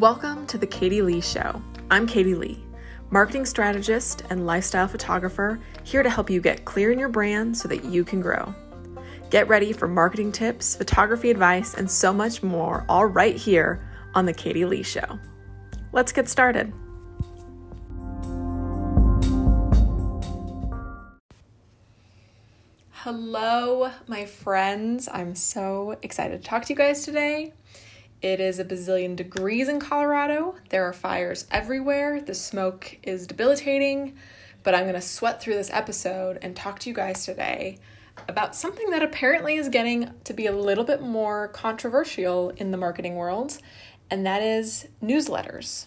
Welcome to the Katie Leigh Show. I'm Katie Leigh, marketing strategist and lifestyle photographer, here to help you get clear in your brand so that you can grow. Get ready for marketing tips, photography advice, and so much more, all right here on the Katie Leigh Show. Let's get started. Hello, my friends. I'm so excited to talk to you guys today. It is a bazillion degrees in Colorado. There are fires everywhere. The smoke is debilitating, but I'm going to sweat through this episode and talk to you guys today about something that apparently is getting to be a little bit more controversial in the marketing world, and that is newsletters.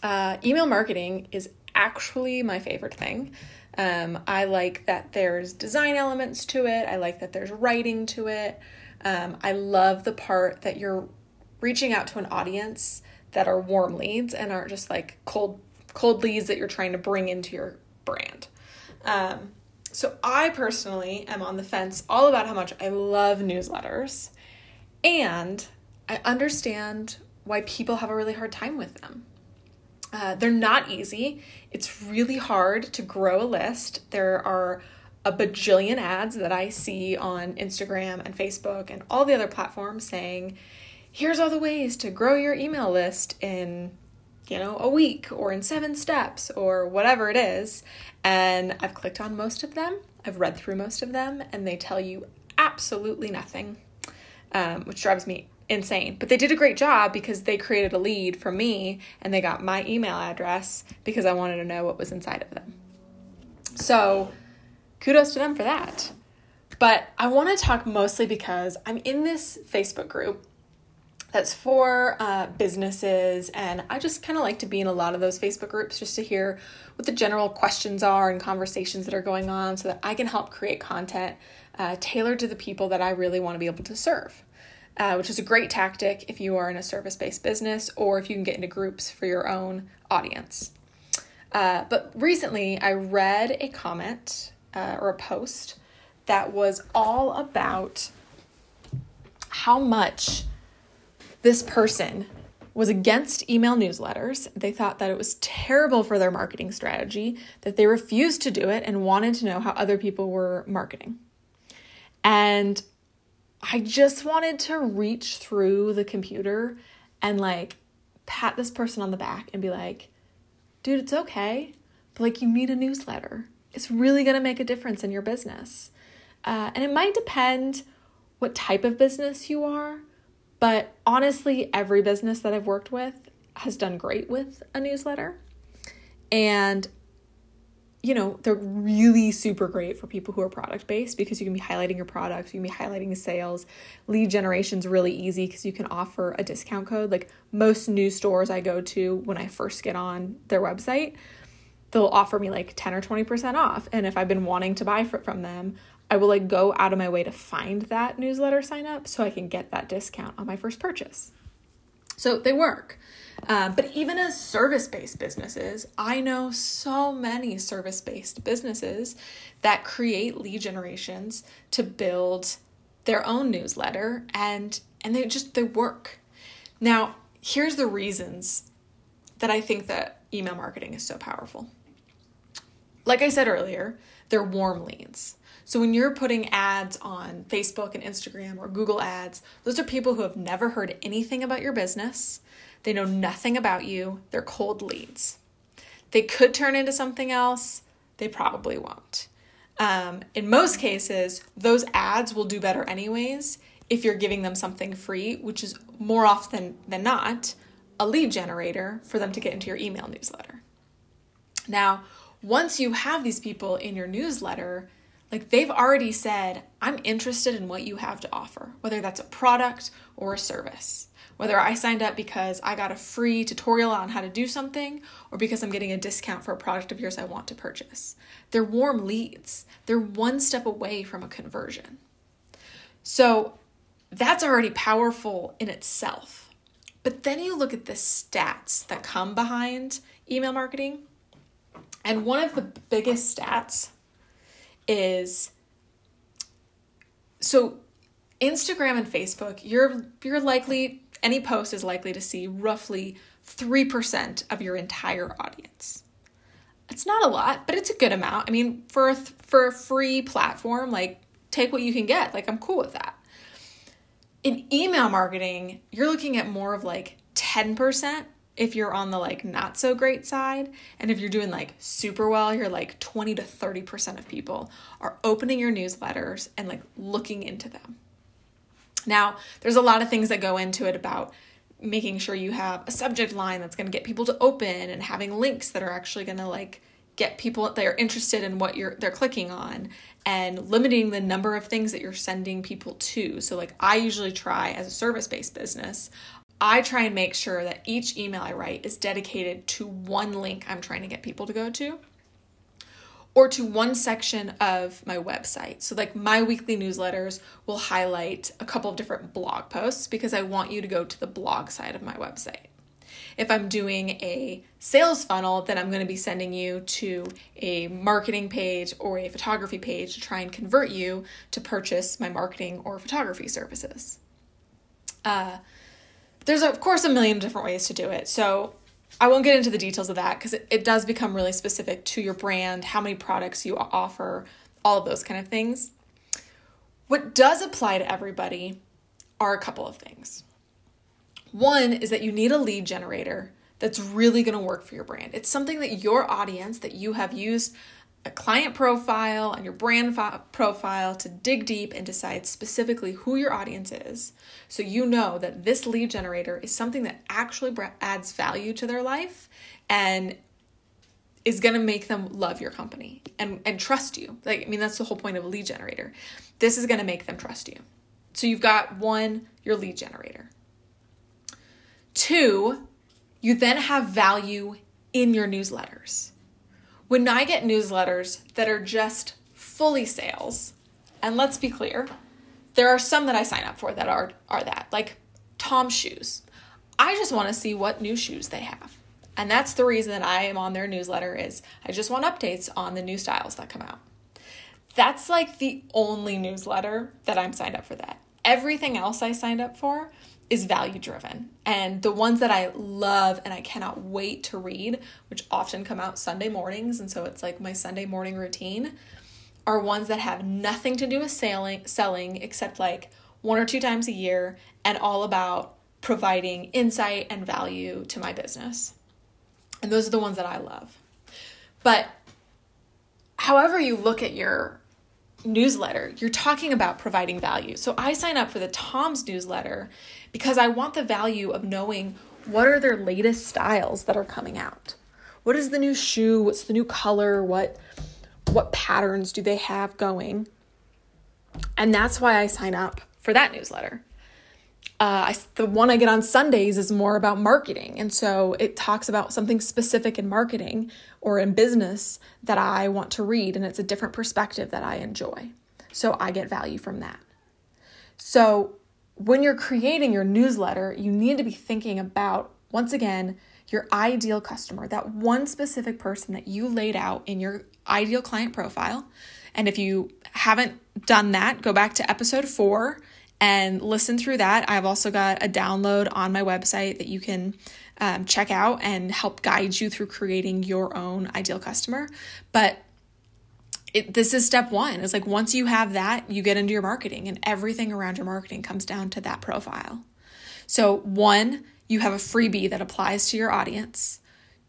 Uh, email marketing is actually my favorite thing. Um, I like that there's design elements to it. I like that there's writing to it. Um, I love the part that you're reaching out to an audience that are warm leads and aren't just like cold cold leads that you're trying to bring into your brand. Um, so I personally am on the fence all about how much I love newsletters, and I understand why people have a really hard time with them. Uh, they're not easy. It's really hard to grow a list. There are a bajillion ads that I see on Instagram and Facebook and all the other platforms saying, here's all the ways to grow your email list in you know a week or in seven steps or whatever it is and i've clicked on most of them i've read through most of them and they tell you absolutely nothing um, which drives me insane. But they did a great job because they created a lead for me and they got my email address because I wanted to know what was inside of them. So kudos to them for that. But I want to talk mostly because I'm in this Facebook group that's for uh, businesses, and I just kind of like to be in a lot of those Facebook groups just to hear what the general questions are and conversations that are going on so that I can help create content uh, tailored to the people that I really want to be able to serve uh, which is a great tactic if you are in a service based business or if you can get into groups for your own audience. Uh, but recently, I read a comment uh, or a post that was all about how much this person was against email newsletters. They thought that it was terrible for their marketing strategy, that they refused to do it and wanted to know how other people were marketing. And I just wanted to reach through the computer and like pat this person on the back and be like, dude, it's okay. But like, you need a newsletter. It's really to make a difference in your business. Uh, and it might depend what type of business you are. But honestly, every business that I've worked with has done great with a newsletter. And you know, they're really super great for people who are product based because you can be highlighting your products, you can be highlighting sales. Lead generation is really easy because you can offer a discount code. Like most new stores I go to when I first get on their website, they'll offer me like 10 or 20% off. And if I've been wanting to buy from them, I will like go out of my way to find that newsletter sign up so I can get that discount on my first purchase. So they work. Uh, but even as service based businesses, I know so many service based businesses that create lead generations to build their own newsletter and and they just they work. Now, here's the reasons that I think that email marketing is so powerful. Like I said earlier, they're warm leads. So when you're putting ads on Facebook and Instagram or Google Ads, those are people who have never heard anything about your business. They know nothing about you. They're cold leads. They could turn into something else. They probably won't. Um, in most cases, those ads will do better anyways if you're giving them something free, which is more often than not a lead generator for them to get into your email newsletter. Now, once you have these people in your newsletter, like they've already said, I'm interested in what you have to offer, whether that's a product or a service. Whether I signed up because I got a free tutorial on how to do something or because I'm getting a discount for a product of yours I want to purchase. They're warm leads, they're one step away from a conversion. So that's already powerful in itself. But then you look at the stats that come behind email marketing. And one of the biggest stats is so Instagram and Facebook, you're you're likely any post is likely to see roughly 3% of your entire audience. It's not a lot, but it's a good amount. I mean, for a th- for a free platform, like take what you can get. Like I'm cool with that. In email marketing, you're looking at more of like 10% if you're on the like not so great side and if you're doing like super well you're like 20 to 30% of people are opening your newsletters and like looking into them. Now there's a lot of things that go into it about making sure you have a subject line that's going to get people to open and having links that are actually going to like get people that are interested in what you're they're clicking on and limiting the number of things that you're sending people to. So like i usually try as a service-based business I try and make sure that each email I write is dedicated to one link I'm trying to get people to go to or to one section of my website. So, like my weekly newsletters will highlight a couple of different blog posts because I want you to go to the blog side of my website. If I'm doing a sales funnel, then I'm going to be sending you to a marketing page or a photography page to try and convert you to purchase my marketing or photography services. Uh, there's of course a million different ways to do it. So I won't get into the details of that because it, it does become really specific to your brand, how many products you offer, all of those kind of things. What does apply to everybody are a couple of things. One is that you need a lead generator that's really going to work for your brand. It's something that your audience that you have used a client profile and your brand profile to dig deep and decide specifically who your audience is. So you know that this lead generator is something that actually adds value to their life and is going to make them love your company and and trust you. Like i mean that's the whole point of a lead generator. This is going to make them trust you. So you've got one your lead generator. Two you then have value in your newsletters when I get newsletters that are just fully sales, and let's be clear, there are some that I sign up for that are are that, like Tom's shoes. I just want to see what new shoes they have. And that's the reason that I am on their newsletter is I just want updates on the new styles that come out. That's like the only newsletter that I'm signed up for that. Everything else I signed up for is value driven. And the ones that I love and I cannot wait to read, which often come out Sunday mornings, and so it's like my Sunday morning routine, are ones that have nothing to do with selling, selling except like one or two times a year and all about providing insight and value to my business. And those are the ones that I love. But however you look at your newsletter, you're talking about providing value. So I sign up for the Tom's newsletter because I want the value of knowing what are their latest styles that are coming out. What is the new shoe? What's the new color? What what patterns do they have going? And that's why I sign up for that newsletter. Uh, I, the one I get on Sundays is more about marketing. And so it talks about something specific in marketing or in business that I want to read, and it's a different perspective that I enjoy. So I get value from that. So when you're creating your newsletter, you need to be thinking about, once again, your ideal customer, that one specific person that you laid out in your ideal client profile. And if you haven't done that, go back to episode four and listen through that. I've also got a download on my website that you can um, check out and help guide you through creating your own ideal customer. But it, this is step one. It's like once you have that, you get into your marketing, and everything around your marketing comes down to that profile. So, one, you have a freebie that applies to your audience.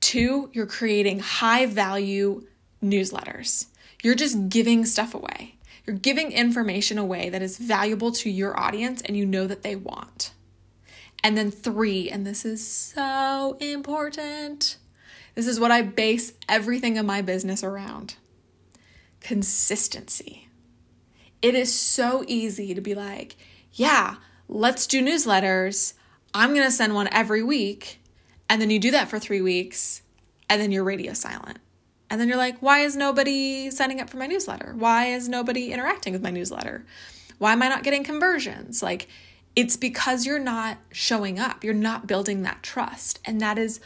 Two, you're creating high value newsletters. You're just giving stuff away. You're giving information away that is valuable to your audience and you know that they want. And then three, and this is so important. This is what I base everything in my business around consistency. It is so easy to be like, yeah, let's do newsletters. I'm going to send one every week. And then you do that for three weeks, and then you're radio silent. And then you're like, why is nobody signing up for my newsletter? Why is nobody interacting with my newsletter? Why am I not getting conversions? Like, it's because you're not showing up. You're not building that trust. And that is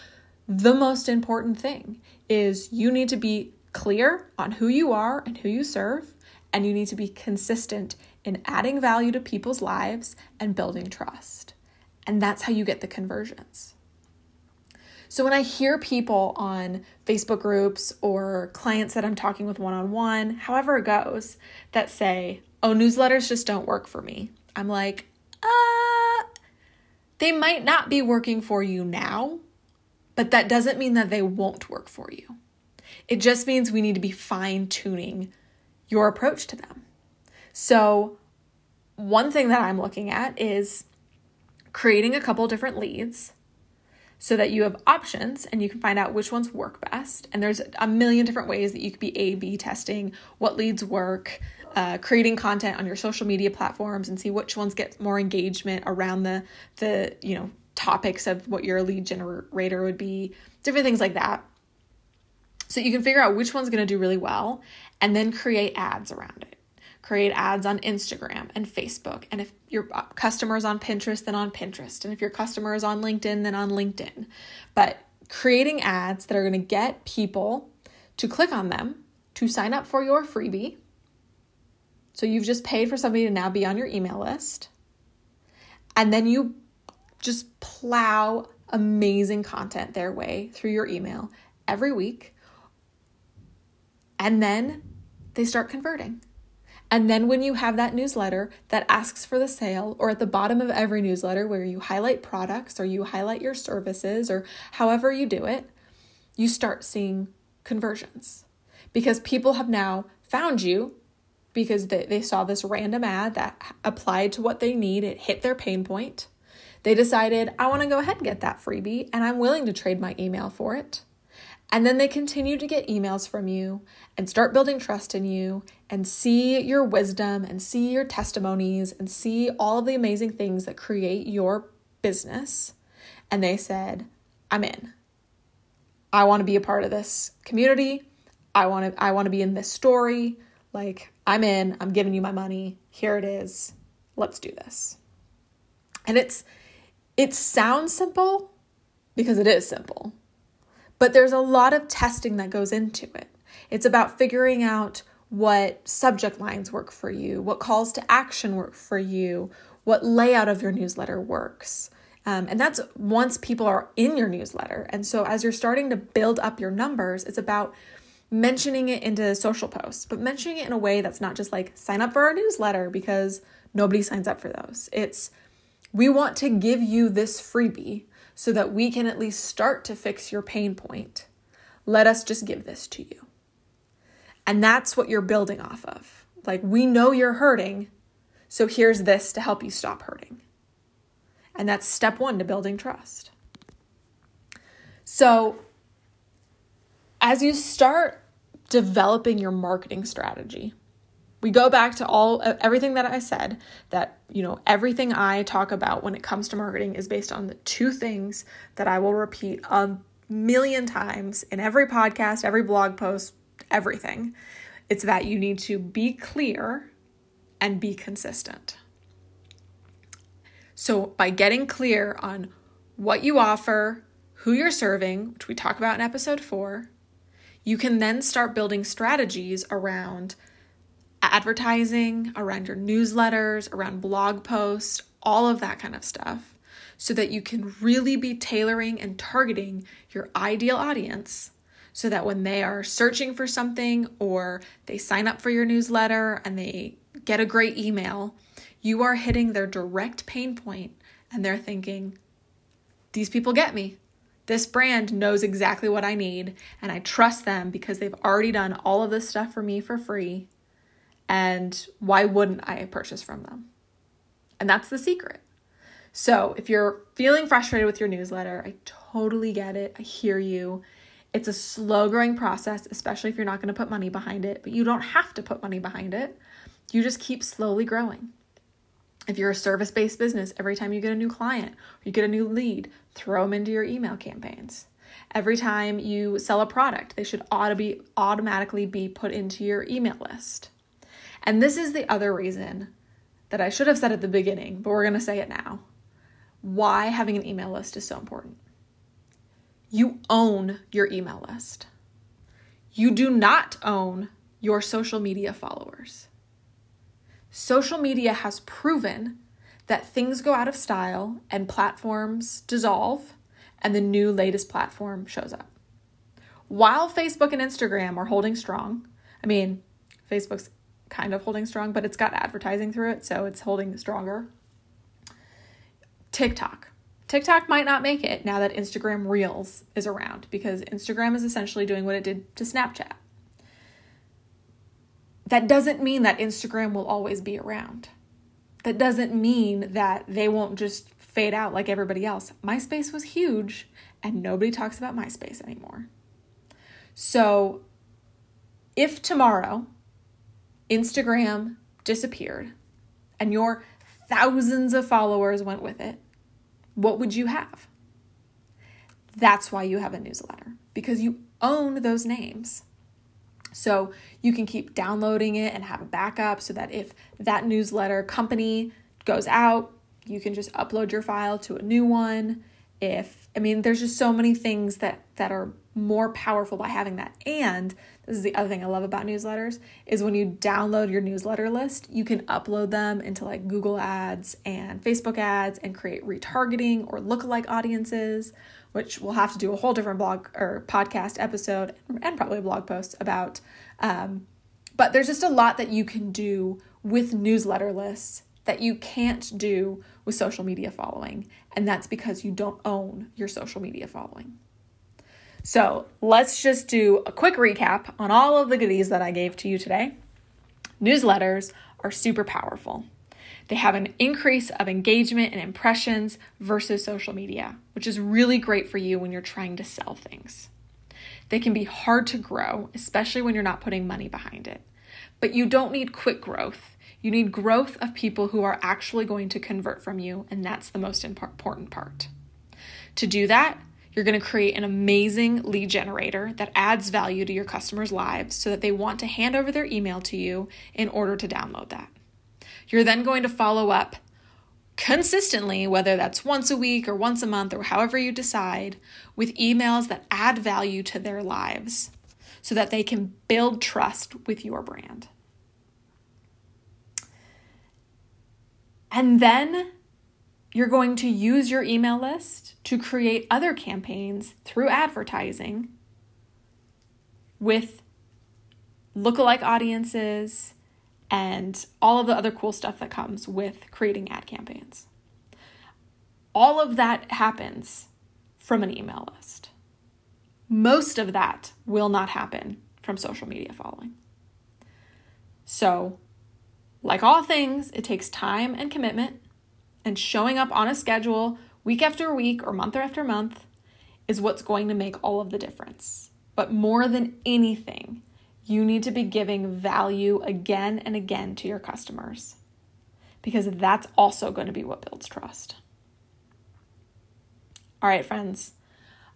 the most important thing is you need to be clear on who you are and who you serve, and you need to be consistent in adding value to people's lives and building trust. And that's how you get the conversions. So when I hear people on Facebook groups or clients that I'm talking with one on one, however it goes, that say, oh, newsletters just don't work for me, I'm like, uh, they might not be working for you now, but that doesn't mean that they won't work for you. It just means we need to be fine tuning your approach to them. So, one thing that I'm looking at is creating a couple different leads so that you have options and you can find out which ones work best. And there's a million different ways that you could be A B testing what leads work, uh, creating content on your social media platforms and see which ones get more engagement around the the you know topics of what your lead generator would be, different things like that. So you can figure out which one's going to do really well and then create ads around it create ads on Instagram and Facebook. And if your customer is on Pinterest, then on Pinterest. And if your customer is on LinkedIn, then on LinkedIn. But creating ads that are going to get people to click on them to sign up for your freebie. So you've just paid for somebody to now be on your email list. And then you just plow amazing content their way through your email every week. And then they start converting. And then when you have that newsletter that asks for the sale, or at the bottom of every newsletter where you highlight products or you highlight your services or however you do it, you start seeing conversions because people have now found you because they, they saw this random ad that applied to what they need, it hit their pain point. They decided, I want to go ahead and get that freebie, and I'm willing to trade my email for it. And then they continue to get emails from you and start building trust in you and see your wisdom and see your testimonies and see all of the amazing things that create your business. And they said, I'm in. I want to be a part of this community. I want to I want to be in this story. Like, I'm in. I'm giving you my money. Here it is. Let's do this. And it's it sounds simple because it is simple. But there's a lot of testing that goes into it. It's about figuring out what subject lines work for you, what calls to action work for you, what layout of your newsletter works. Um, and that's once people are in your newsletter. And so as you're starting to build up your numbers, it's about mentioning it into social posts, but mentioning it in a way that's not just like sign up for our newsletter because nobody signs up for those. It's we want to give you this freebie so that we can at least start to fix your pain point. Let us just give this to you. And that's what you're building off of. Like, we know you're hurting, so here's this to help you stop hurting. And that's step one to building trust. So, as you start developing your marketing strategy, we go back to all uh, everything that I said that you know everything I talk about when it comes to marketing is based on the two things that I will repeat a million times in every podcast, every blog post, everything. It's that you need to be clear and be consistent. So by getting clear on what you offer, who you're serving, which we talk about in episode 4, you can then start building strategies around advertising, around your newsletters, around blog posts, all of that kind of stuff, so that you can really be tailoring and targeting your ideal audience so that when they are searching for something or they sign up for your newsletter and they get a great email, you are hitting their direct pain point and they're thinking, these people get me. This brand knows exactly what I need, and I trust them because they've already done all of this stuff for me for free and why wouldn't I purchase from them? And that's the secret. So, if you're feeling frustrated with your newsletter, I totally get it. I hear you. It's a slow growing process, especially if you're not going to put money behind it, but you don't have to put money behind it. You just keep slowly growing. If you're a service based business, every time you get a new client or you get a new lead, throw them into your email campaigns. Every time you sell a product, they should auto be, automatically be put into your email list. And this is the other reason that I should have said at the beginning, but we're going to say it now. Why having an email list is so important. You own your email list. You do not own your social media followers. Social media has proven that things go out of style and platforms dissolve and the new latest platform shows up. While Facebook and Instagram are holding strong, I mean, Facebook's kind of holding strong, but it's got advertising through it, so it's holding stronger. TikTok. TikTok might not make it now that Instagram Reels is around because Instagram is essentially doing what it did to Snapchat. That doesn't mean that Instagram will always be around. That doesn't mean that they won't just fade out like everybody else. MySpace was huge and nobody talks about MySpace anymore. So if tomorrow Instagram disappeared and your thousands of followers went with it, what would you have? That's why you have a newsletter because you own those names. So you can keep downloading it and have a backup so that if that newsletter company goes out, you can just upload your file to a new one. If I mean there's just so many things that that are more powerful by having that. And this is the other thing I love about newsletters is when you download your newsletter list, you can upload them into like Google Ads and Facebook ads and create retargeting or lookalike audiences, which we'll have to do a whole different blog or podcast episode and probably a blog post about. Um, but there's just a lot that you can do with newsletter lists that you can't do with social media following. And that's because you don't own your social media following. So let's just do a quick recap on all of the goodies that I gave to you today. Newsletters are super powerful. They have an increase of engagement and impressions versus social media, which is really great for you when you're trying to sell things. They can be hard to grow, especially when you're not putting money behind it. But you don't need quick growth. You need growth of people who are actually going to convert from you, and that's the most important part. To do that, you're going to create an amazing lead generator that adds value to your customers' lives so that they want to hand over their email to you in order to download that. You're then going to follow up consistently, whether that's once a week or once a month or however you decide, with emails that add value to their lives so that they can build trust with your brand. And then you're going to use your email list to create other campaigns through advertising with lookalike audiences and all of the other cool stuff that comes with creating ad campaigns. All of that happens from an email list. Most of that will not happen from social media following. So, like all things, it takes time and commitment and showing up on a schedule week after week or month after month is what's going to make all of the difference. But more than anything, you need to be giving value again and again to your customers because that's also going to be what builds trust. All right, friends.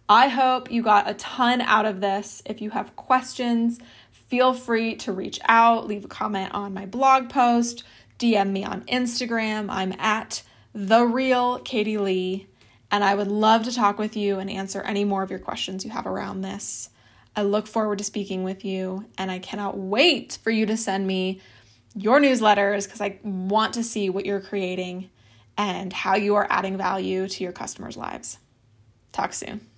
I hope you got a ton out of this. If you have questions, feel free to reach out, leave a comment on my blog post, DM me on Instagram. I'm at the real Katie Leigh, and I would love to talk with you and answer any more of your questions you have around this. I look forward to speaking with you, and I cannot wait for you to send me your newsletters because I want to see what you're creating and how you are adding value to your customers' lives. Talk soon.